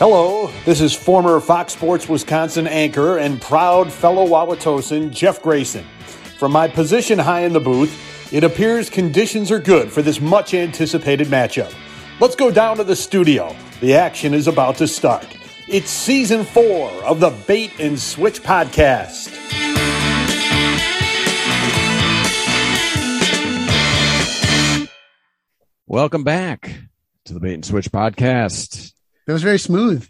Hello, this is former Fox Sports Wisconsin anchor and proud fellow Wauwatosan Jeff Grayson. From my position high in the booth, it appears conditions are good for this much anticipated matchup. Let's go down to the studio. The action is about to start. It's season four of the Bait and Switch podcast. Welcome back to the Bait and Switch podcast. That was very smooth.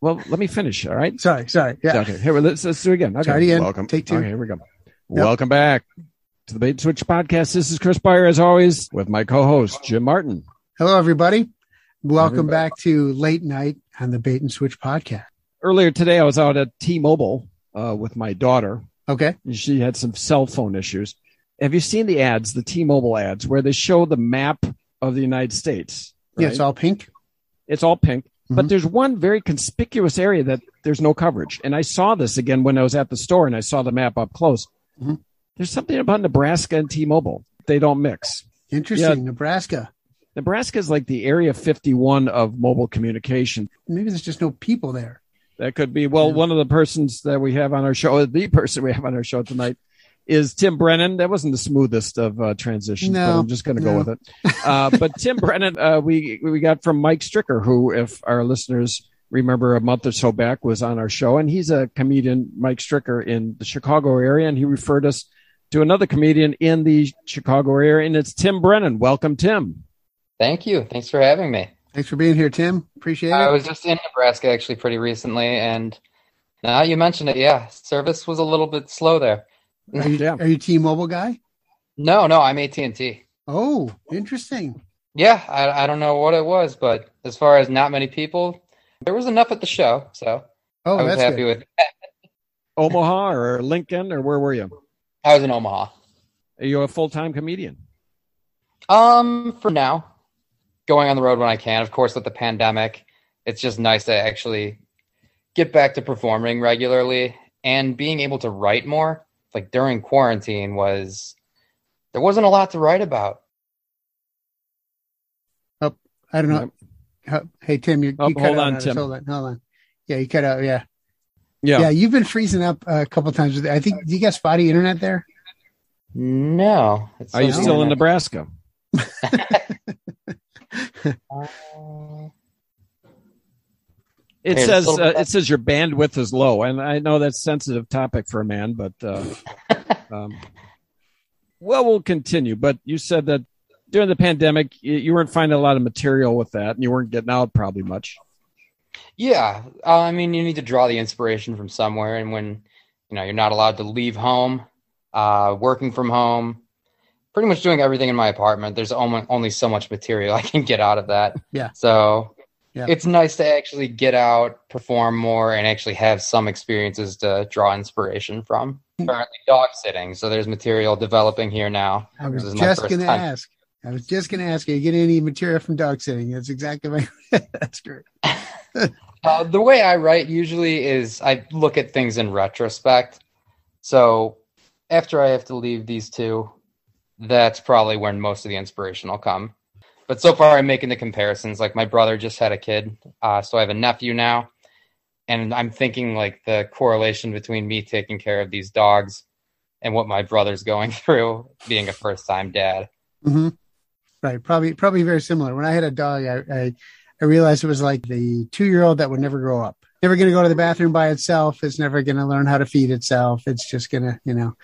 Well, let me finish. All right. Sorry, sorry. Yeah. Okay. Here, let's, let's do it again. Okay. Try it again. Welcome. Take two. Okay, here we go. Welcome back to the Bait and Switch podcast. This is Chris Byer, as always, with my co-host Jim Martin. Hello, everybody. Welcome Everybody. back to late night on the Bait and Switch podcast. Earlier today, I was out at T-Mobile uh, with my daughter. Okay. and She had some cell phone issues. Have you seen the ads, the T-Mobile ads, where they show the map of the United States? Yeah, it's all pink. it's all pink. But Mhm. there's one very conspicuous area that there's no coverage. And I saw this again when I was at the store and I saw the map up close. Mhm. There's something about Nebraska and T-Mobile. They don't mix. Interesting. Nebraska. Nebraska is like the area 51 of mobile communication. Maybe there's just no people there. That could be, well, Yeah. one of the persons that we have on our show, the person we have on our show tonight is Tim Brennan. That wasn't the smoothest of uh, transitions, but I'm just going to no. go with it. Uh, but Tim Brennan, uh, we, we got from Mike Stricker, who, if our listeners remember a month or so back, was on our show. And he's a comedian, Mike Stricker, in the Chicago area. And he referred us to another comedian in the Chicago area. And it's Tim Brennan. Welcome, Tim. Thank you. Thanks for having me. Thanks for being here, Tim. Appreciate it. I was just in Nebraska actually pretty recently, and now you mentioned it, yeah, service was a little bit slow there. Are you, Yeah. are you T-Mobile guy? No, no, I'm AT and T. Oh, interesting. Yeah, I, I don't know what it was, but as far as not many people, there was enough at the show, so Oh, I was happy good. with. Omaha or Lincoln, or where were you? I was in Omaha. Are you a full time comedian? Um, for now, going on the road when I can. Of course, with the pandemic, it's just nice to actually get back to performing regularly and being able to write more. Like during quarantine, was there wasn't a lot to write about. Oh, I don't know. Huh, Hey, Tim, you, Oh, you cut hold out on, us. Tim. Hold on. Hold on. Yeah, you cut out. Yeah. Yeah. Yeah, you've been freezing up a couple times. I think, do you got spotty internet there? No, Are you so still in. Nebraska? Uh, It Hey, says it's a little uh, it says your bandwidth is low, and I know that's a sensitive topic for a man, but uh, um, well, we'll continue. But you said that during the pandemic, you, you weren't finding a lot of material with that, and you weren't getting out probably much. Yeah, uh, I mean, you need to draw the inspiration from somewhere, and when you know you're not allowed to leave home, uh, working from home, pretty much doing everything in my apartment. There's only only so much material I can get out of that. Yeah. So Yeah. it's nice to actually get out, perform more, and actually have some experiences to draw inspiration from. Hmm. Currently dog sitting, so there's material developing here now. I was just going to ask. I was just going to ask you, you get any material from dog sitting? That's exactly my, that's great. Uh, the way I write usually is I look at things in retrospect. So after I have to leave these two, that's probably when most of the inspiration will come. But so far, I'm making the comparisons. Like my brother just had a kid, uh, so I have a nephew now, and I'm thinking like the correlation between me taking care of these dogs and what my brother's going through, being a first-time dad. hmm Right. Probably, probably very similar. When I had a dog, I, I, I realized it was like the two year old that would never grow up. Never going to go to the bathroom by itself. It's never going to learn how to feed itself. It's just going to, you know,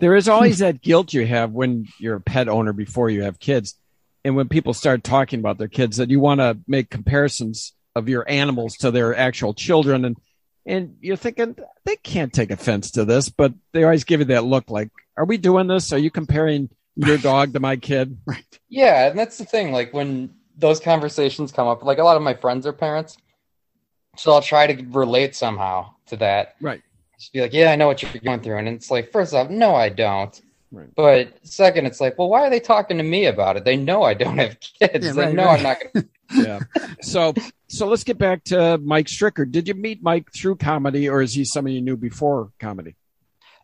There is always that guilt you have when you're a pet owner before you have kids, and when people start talking about their kids, that you want to make comparisons of your animals to their actual children, and and you're thinking they can't take offense to this, but they always give you that look like, "Are we doing this? Are you comparing your dog to my kid?" right Yeah, and that's the thing. Like when those conversations come up, like a lot of my friends are parents, so I'll try to relate somehow to that. Right. Just be like, yeah, I know what you're going through, and it's like, first off, no, I don't. Right. But second, it's like, well, why are they talking to me about it? They know I don't have kids. Yeah, they right, know right. I'm not going. to Yeah. So so let's get back to Mike Stricker. Did you meet Mike through comedy, or is he someone you knew before comedy?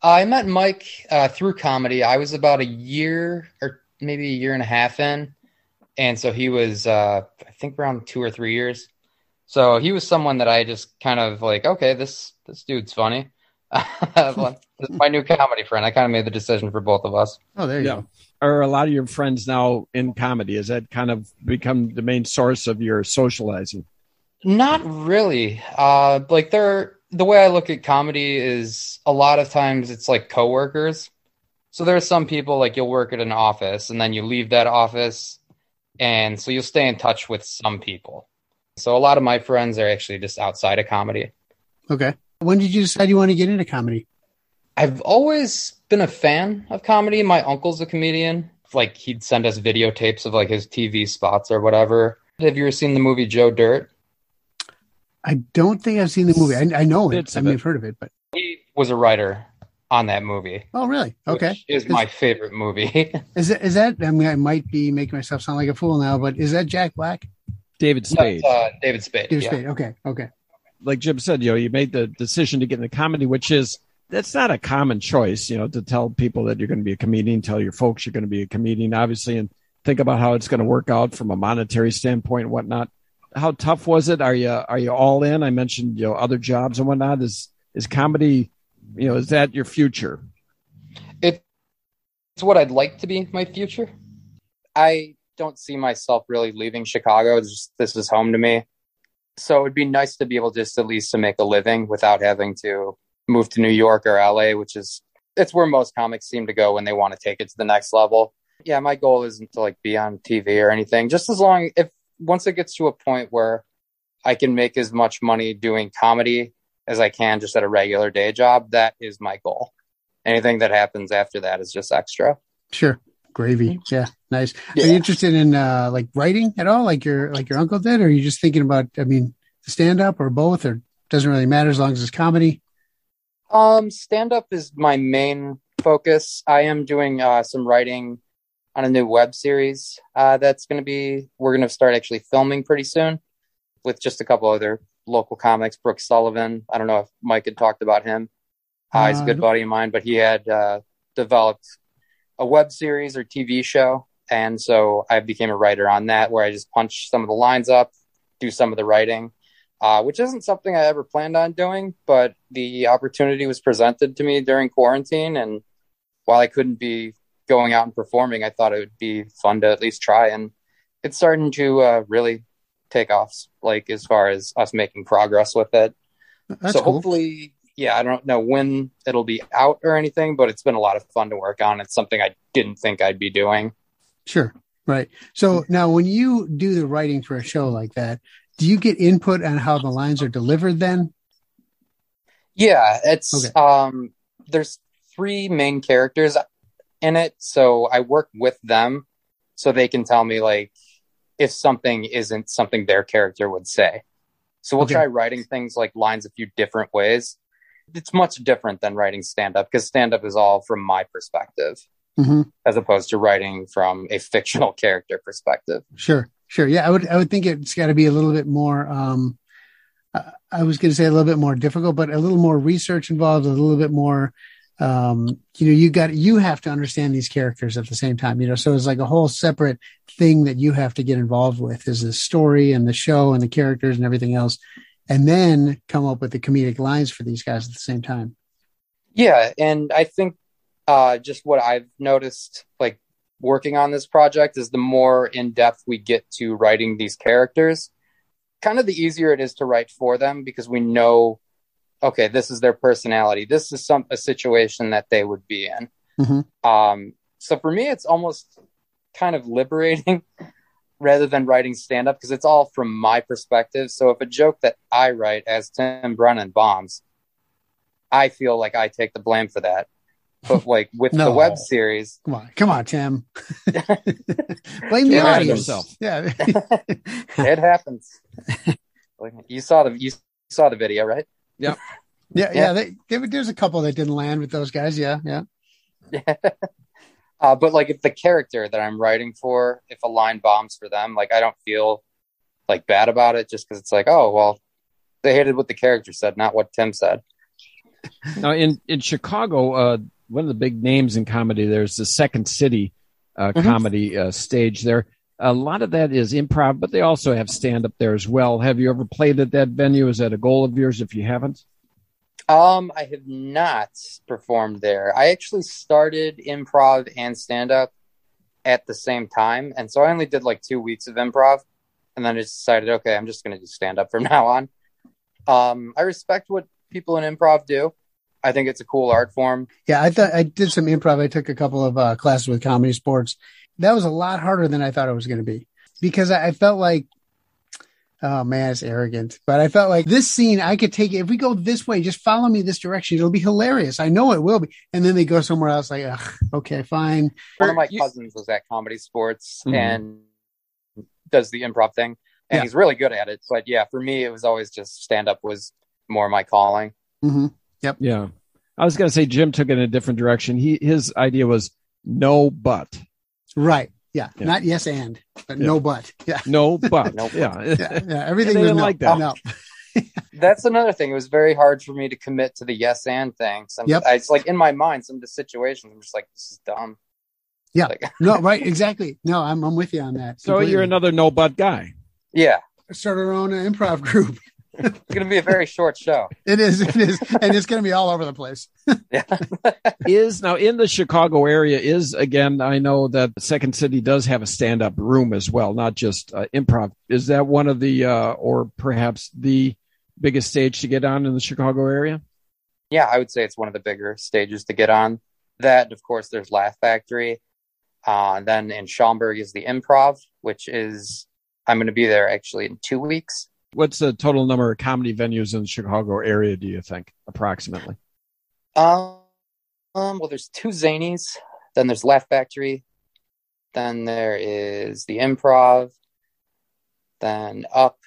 I met Mike uh, through comedy. I was about a year or maybe a year and a half in, and so he was, uh, I think, around two or three years. So he was someone that I just kind of like, okay, this this dude's funny. my new comedy friend. I kind of made the decision for both of us. Oh, there you Yeah. go. Are a lot of your friends now in comedy? Has that kind of become the main source of your socializing? Not really. Uh, like they're the way I look at comedy is a lot of times it's like coworkers. So there are some people like you'll work at an office and then you leave that office, and so you'll stay in touch with some people. So a lot of my friends are actually just outside of comedy. Okay. When did you decide you want to get into comedy? I've always been a fan of comedy. My uncle's a comedian. Like he'd send us videotapes of like his TV spots or whatever. Have you ever seen the movie Joe Dirt? I don't think I've seen the movie. I, I know it. Bits I of mean, it. I've heard of it, but He was a writer on that movie. oh, really? Okay. which is my favorite movie. Is that, is that? I mean, I might be making myself sound like a fool now, but is that Jack Black? David Spade. it's, uh, David Spade. David yeah. Spade. Okay. Okay. Like Jim said, you know, you made the decision to get into comedy, which is that's not a common choice, you know, to tell people that you're going to be a comedian, tell your folks you're going to be a comedian, obviously, and think about how it's going to work out from a monetary standpoint and whatnot. How tough was it? Are you are you all in? I mentioned you know other jobs and whatnot. Is is comedy, you know, is that your future? It's what I'd like to be my future. I don't see myself really leaving Chicago. Just, this is home to me. So it'd be nice to be able just at least to make a living without having to move to New York or LA, which is it's where most comics seem to go when they want to take it to the next level. Yeah, my goal isn't to like be on TV or anything. Just as long if once it gets to a point where I can make as much money doing comedy as I can just at a regular day job, that is my goal. Anything that happens after that is just extra. Sure. Gravy. Yeah. Nice. Yeah. Are you interested in uh like writing at all, like your like your uncle did, or are you just thinking about? I mean, stand up or both, or doesn't really matter as long as it's comedy. Um, stand up is my main focus. I am doing uh, some writing on a new web series uh, that's going to be, we're going to start actually filming pretty soon with just a couple other local comics. Brooke Sullivan. I don't know if Mike had talked about him. Uh, he's a Uh, good buddy of mine, but he had uh, developed a web series or TV show. And so I became a writer on that where I just punch some of the lines up, do some of the writing uh, which isn't something I ever planned on doing, but the opportunity was presented to me during quarantine. And while I couldn't be going out and performing, I thought it would be fun to at least try. And it's starting to uh, really take off, like as far as us making progress with it. That's so cool. hopefully, yeah, I don't know when it'll be out or anything, but it's been a lot of fun to work on. It's something I didn't think I'd be doing. Sure. Right. So now when you do the writing for a show like that, do you get input on how the lines are delivered then? Yeah, it's Okay. um there's three main characters in it, so I work with them so they can tell me like if something isn't something their character would say. So we'll Okay. try writing things like lines a few different ways. It's much different than writing stand up because stand up is all from my perspective hmm as opposed to writing from a fictional character perspective. Sure. Sure. Yeah. I would, I would think it's got to be a little bit more, um, I- I was going to say a little bit more difficult, but a little more research involved, a little bit more, um, you know, you got, you have to understand these characters at the same time, you know, so it's like a whole separate thing that you have to get involved with is the story and the show and the characters and everything else. And then come up with the comedic lines for these guys at the same time. Yeah, and I think uh, just what I've noticed, like working on this project, is the more in depth we get to writing these characters, kind of the easier it is to write for them because we know, okay, this is their personality. This is some a situation that they would be in. Mhm. Um, so for me, it's almost kind of liberating rather than writing stand up because it's all from my perspective. So if a joke that I write as Tim Brennan bombs, I feel like I take the blame for that. But like with the web series, Come on. Come on, Tim. Blame the audience. yourself. Yeah. it happens. You saw the you saw the video, right? Yep. Yeah, yeah. They, there, there's a couple that didn't land with those guys. Yeah, yeah. Uh, but like if the character that I'm writing for, if a line bombs for them, like I don't feel like bad about it just because it's like, oh well, they hated what the character said, not what Tim said. Now, in in Chicago, uh, one of the big names in comedy, there's the Second City uh, Mhm. comedy uh, stage there. A lot of that is improv, but they also have stand up there as well. Have you ever played at that venue? Is that a goal of yours if you haven't? Um, I have not performed there. I actually started improv and stand up at the same time, and so I only did like two weeks of improv, and then I decided, okay, I'm just going to do stand up from now on. Um, I respect what people in improv do. I think it's a cool art form. Yeah, I thought I did some improv. I took a couple of uh, classes with comedy sports. That was a lot harder than I thought it was going to be because I, I felt like, oh man, it's arrogant. But I felt like this scene, I could take it. If we go this way, just follow me this direction. It'll be hilarious. I know it will be. And then they go somewhere else. Like, Ugh, okay, fine. One of my You- cousins was at Comedy Sports Mhm. and does the improv thing, and Yeah. he's really good at it. But yeah, for me, it was always just stand up was more my calling. hmm Yep. Yeah. I was going to say Jim took it in a different direction. He his idea was no but. Right. Yeah. Yeah. Not yes and, but Yeah. no but. Yeah. No but. No but. yeah. Yeah. yeah. Everything was no. like that. No. That's another thing. It was very hard for me to commit to the yes and thing. And Yep. I, it's like in my mind, some of the situations, I'm just like, this is dumb. Yeah. Like, No. Right. Exactly. No, I'm, I'm with you on that. So completely. you're another no but guy. yeah, start our own uh, improv group. It's going to be a very short show. It is. It is. and it's going to be all over the place. Yeah. Is now in the Chicago area is again I know that Second City does have a stand up room as well, not just uh, improv. Is that one of the uh, or perhaps the biggest stage to get on in the Chicago area? yeah, I would say it's one of the bigger stages to get on. That, of course, there's Laugh Factory. Uh, then in Schaumburg is the Improv, which is I'm going to be there actually in two weeks. What's the total number of comedy venues in the Chicago area? Do you think approximately? Um, um, well, there's two Zanies. Then there's Laugh Factory. Then there is the Improv. Then Up,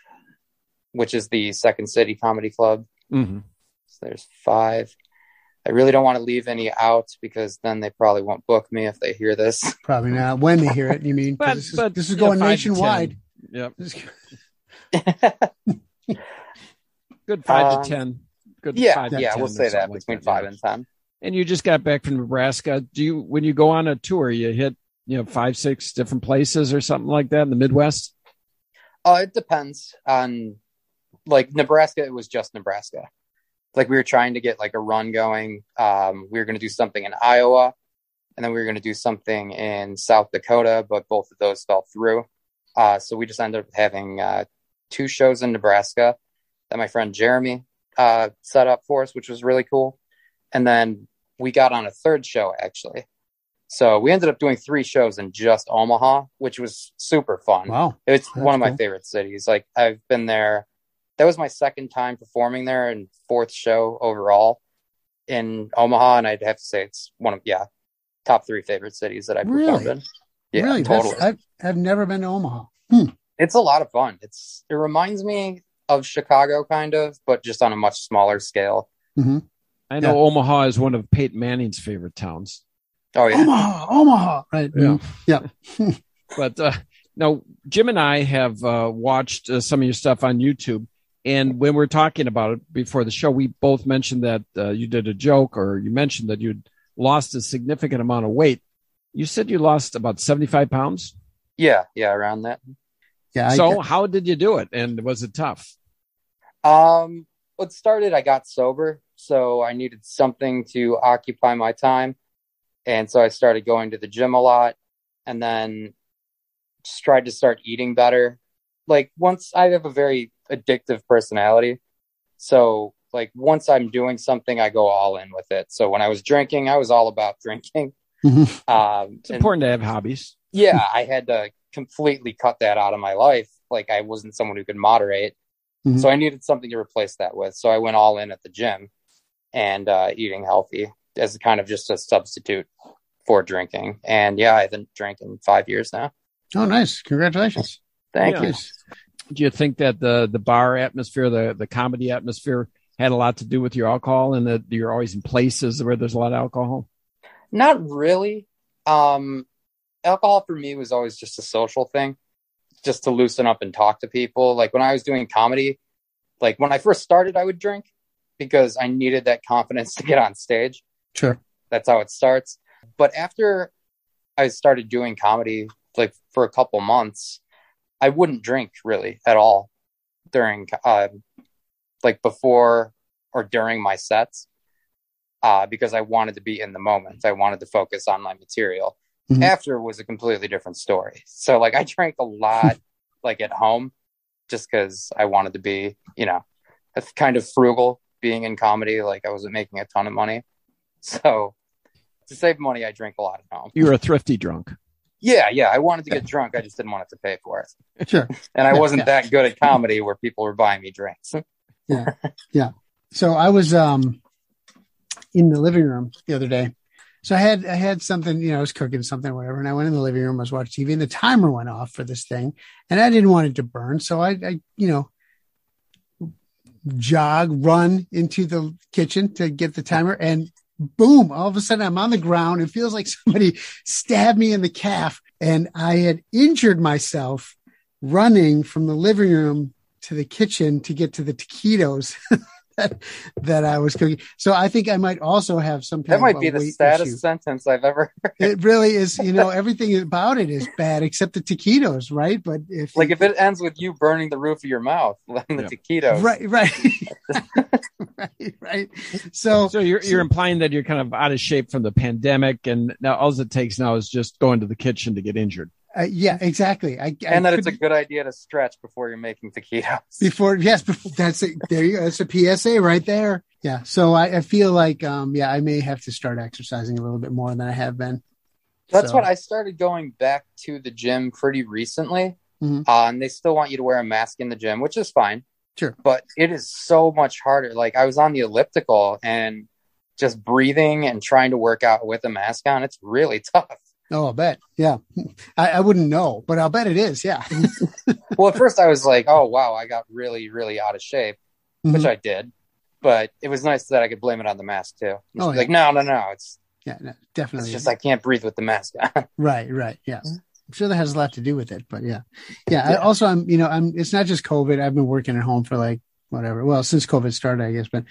which is the Second City Comedy Club. Mm-hmm. So there's five. I really don't want to leave any out because then they probably won't book me if they hear this. Probably not. When they hear it, you mean? But this is, but this is yeah, going five nationwide. Yep, This- good five Um, to ten. Good yeah, five yeah, 10 we'll say that like between that, five yeah. and ten. And you just got back from Nebraska. Do you when you go on a tour, you hit you know five six different places or something like that in the Midwest? Uh, it depends on like Nebraska. It was just Nebraska. Like we were trying to get like a run going. Um, we were going to do something in Iowa, and then we were going to do something in South Dakota, but both of those fell through. Uh, so we just ended up having uh, two shows in Nebraska that my friend Jeremy uh, set up for us, which was really cool. And then we got on a third show actually. So we ended up doing three shows in just Omaha, which was super fun. wow. It's That's one of my cool. favorite cities. Like I've been there. That was my second time performing there and fourth show overall in Omaha, and I'd have to say it's one of yeah top three favorite cities that I've Really? in. Yeah, really? Totally. I've, I've never been to Omaha. It's a lot of fun. It's it reminds me of Chicago kind of, but just on a much smaller scale. I know Yeah. Omaha is one of Peyton Manning's favorite towns. Oh yeah, Omaha, Omaha. Right. Yeah. Yeah. But uh, no, Jim and I have uh, watched uh, some of your stuff on YouTube. And when we're talking about it before the show, we both mentioned that uh, you did a joke or you mentioned that you'd lost a significant amount of weight. You said you lost about 75 pounds. yeah, yeah, around that. Yeah. So get- how did you do it? And was it tough? Um, what started, I got sober, so I needed something to occupy my time, and so I started going to the gym a lot, and then just tried to start eating better. Like once I have a very addictive personality, so like once I'm doing something, I go all in with it. So when I was drinking, I was all about drinking. Mhm. Um, It's important to have hobbies. yeah, I had to completely cut that out of my life. Like I wasn't someone who could moderate. Mhm. So I needed something to replace that with. So I went all in at the gym and uh, eating healthy as kind of just a substitute for drinking. And yeah, I haven't drank in five years now. Oh, nice. Congratulations. Thank Yeah. you. Do you think that the the bar atmosphere, the the comedy atmosphere, had a lot to do with your alcohol, and that you're always in places where there's a lot of alcohol? Not really. Um, alcohol for me was always just a social thing, just to loosen up and talk to people. Like when I was doing comedy, like when I first started, I would drink because I needed that confidence to get on stage. Sure. That's how it starts. But after I started doing comedy like for a couple months, I wouldn't drink really at all during uh, like before or during my sets uh, because I wanted to be in the moment. I wanted to focus on my material. Mhm. After was a completely different story. So like I drank a lot like at home just because I wanted to be, you know, a kind of frugal being in comedy. Like I wasn't making a ton of money. So to save money, I drink a lot at home. You're a thrifty drunk. Yeah, yeah. I wanted to get drunk. I just didn't want it to pay for it. Sure. And I wasn't yeah. that good at comedy where people were buying me drinks. Yeah. Yeah. So I was um in the living room the other day. So I had I had something, you know, I was cooking something, whatever, and I went in the living room, I was watching TV, and the timer went off for this thing, and I didn't want it to burn. So I, I you know, jog, run into the kitchen to get the timer, and boom, all of a sudden I'm on the ground. It feels like somebody stabbed me in the calf, and I had injured myself running from the living room to the kitchen to get to the taquitos that, that I was cooking. So I think I might also have some kind That might of be the saddest issue. sentence I've ever heard. It really is, you know, everything about it is bad except the taquitos, right? But if Like if it ends with you burning the roof of your mouth, then the Yeah. taquitos. right, right, right, right. So So you're you're implying that you're kind of out of shape from the pandemic, and now all it takes now is just going to the kitchen to get injured. Uh, yeah, exactly. I, I And that it's a good idea to stretch before you're making taquitos. before yes before, that's it there you go that's a psa right there yeah so I, I feel like um yeah i may have to start exercising a little bit more than i have been That's So- what I started going back to the gym pretty recently. Mhm. Uh, and they still want you to wear a mask in the gym, which is fine. Sure. But it is so much harder. Like I was on the elliptical and just breathing and trying to work out with a mask on, it's really tough. Oh i'll bet yeah I, I wouldn't know but i'll bet it is yeah well, at first I was like, oh, wow, I got really, really out of shape, which Mhm. I did. But it was nice that I could blame it on the mask too. Oh, like, no, no, no. It's, yeah no, it's definitely just I can't breathe with the mask on. right right yeah Mm-hmm. i'm sure that has a lot to do with it but yeah yeah, I, Yeah. also i'm you know i'm it's not just covid i've been working at home for like whatever well since covid started i guess but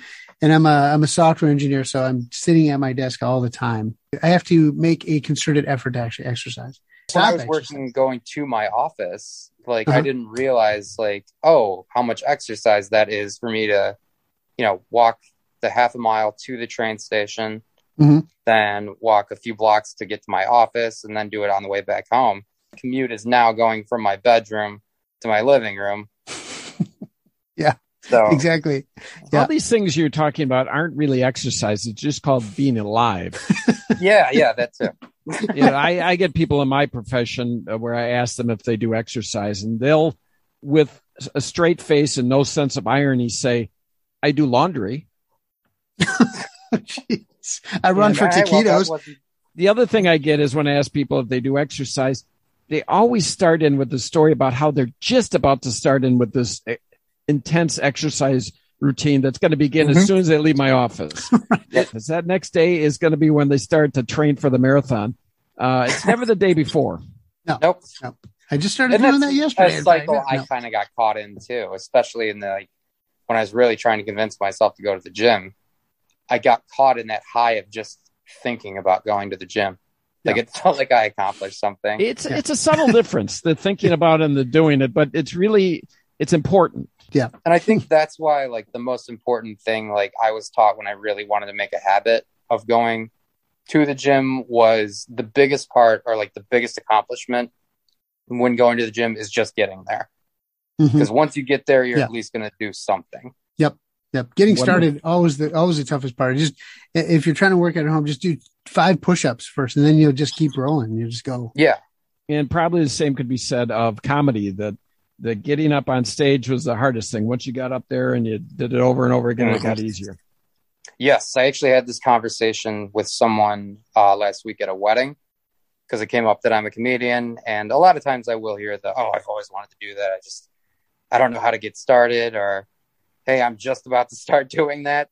and i'm a i'm a software engineer so i'm sitting at my desk all the time i have to make a concerted effort to actually exercise when I was exercise. working going to my office, like Uh-huh. I didn't realize like, oh, how much exercise that is for me to, you know, walk the half a mile to the train station, Mhm. then walk a few blocks to get to my office and then do it on the way back home. Commute is now going from my bedroom to my living room. Yeah. So exactly Yeah. All these things you're talking about aren't really exercise. It's just called being alive. yeah, yeah, that's it. you know, I, I get people in my profession uh, where I ask them if they do exercise, and they'll, with a straight face and no sense of irony, say, "I do laundry." Jeez. I run for All right, taquitos. wasn't- The other thing I get is when I ask people if they do exercise, they always start in with the story about how they're just about to start in with this uh, intense exercise routine that's going to begin Mhm. as soon as they leave my office. Because that next day is going to be when they start to train for the marathon. Uh, it's never the day before. Nope. I just started And doing that yesterday. a in fact. cycle I No. kind of got caught in too, especially in the like when I was really trying to convince myself to go to the gym. I got caught in that high of just thinking about going to the gym. Like it felt like I accomplished something. It's Yeah. it's a subtle difference, the thinking about and the doing it, but it's really it's important. Yeah. And I think that's why like the most important thing like I was taught when I really wanted to make a habit of going to the gym was the biggest part or like the biggest accomplishment when going to the gym is just getting there. Mm-hmm. Because once you get there, you're Yeah. at least going to do something. Yep. Yep. Getting One started always the always the toughest part. Just if you're trying to work at home, just do five push-ups first, and then you'll just keep rolling. You just go. Yeah. And probably the same could be said of comedy that the getting up on stage was the hardest thing. Once you got up there and you did it over and over again, it got easier. Yes, I actually had this conversation with someone uh, last week at a wedding because it came up that I'm a comedian, and a lot of times I will hear the, "Oh, I've always wanted to do that. I just, I don't know how to get started," or "Hey, I'm just about to start doing that."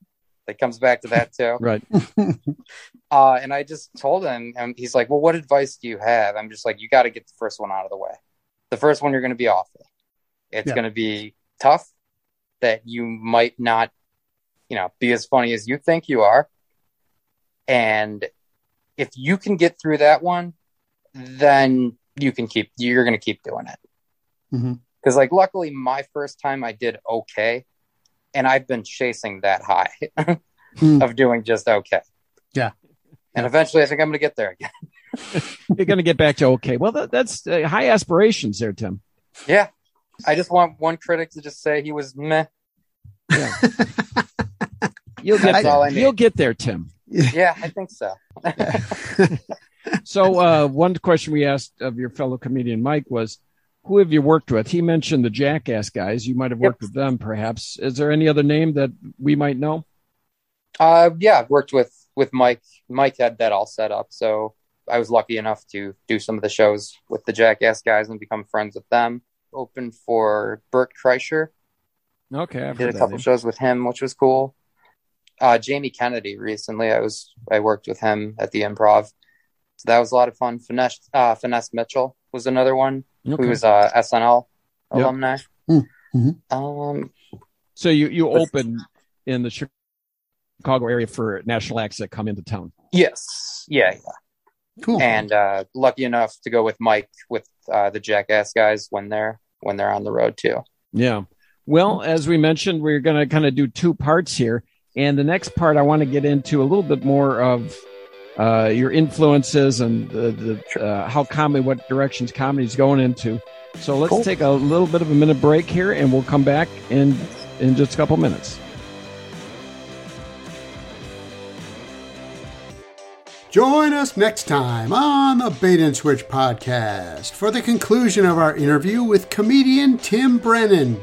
It comes back to that too. Right. Uh, and I just told him, and he's like, "Well, what advice do you have?" I'm just like, "You got to get the first one out of the way. The first one you're going to be awful. It's Yeah. going to be tough. That you might not, you know, be as funny as you think you are. And if you can get through that one, then you can keep you're going to keep doing it Mhm. because like luckily my first time i did okay and i've been chasing that high Hmm. of doing just okay Yeah. and eventually i think i'm going to get there again You're going to get back to okay. Well, that, that's uh, high aspirations there, Tim. yeah i just want one critic to just say he was meh You'll get That's there. all I need. You'll get there, Tim. yeah i think so So, uh, one question we asked of your fellow comedian Mike was, "Who have you worked with?" He mentioned the Jackass guys. You might have worked with them, perhaps. Is there any other name that we might know? uh yeah i've worked with with mike mike had that all set up so i was lucky enough to do some of the shows with the jackass guys and become friends with them open for Bert Kreischer Okay, I've did heard a couple name. shows with him, which was cool. Uh, Jamie Kennedy recently, I was I worked with him at the Improv, so that was a lot of fun. Finesse uh, Finesse Mitchell was another one Okay. who was uh, SNL Yep. alumni. Mm, mhm. Um, So you you open in the Chicago area for national acts that come into town. yes, yeah, yeah. Cool. and uh, lucky enough to go with Mike with uh, the Jackass guys when they're when they're on the road too. Yeah. Well, as we mentioned, we're going to kind of do two parts here. And the next part, I want to get into a little bit more of uh, your influences and the, the uh, how comedy, what directions comedy is going into. So let's Cool. take a little bit of a minute break here, and we'll come back in in just a couple minutes. Join us next time on the Bait and Switch podcast for the conclusion of our interview with comedian Tim Brennan.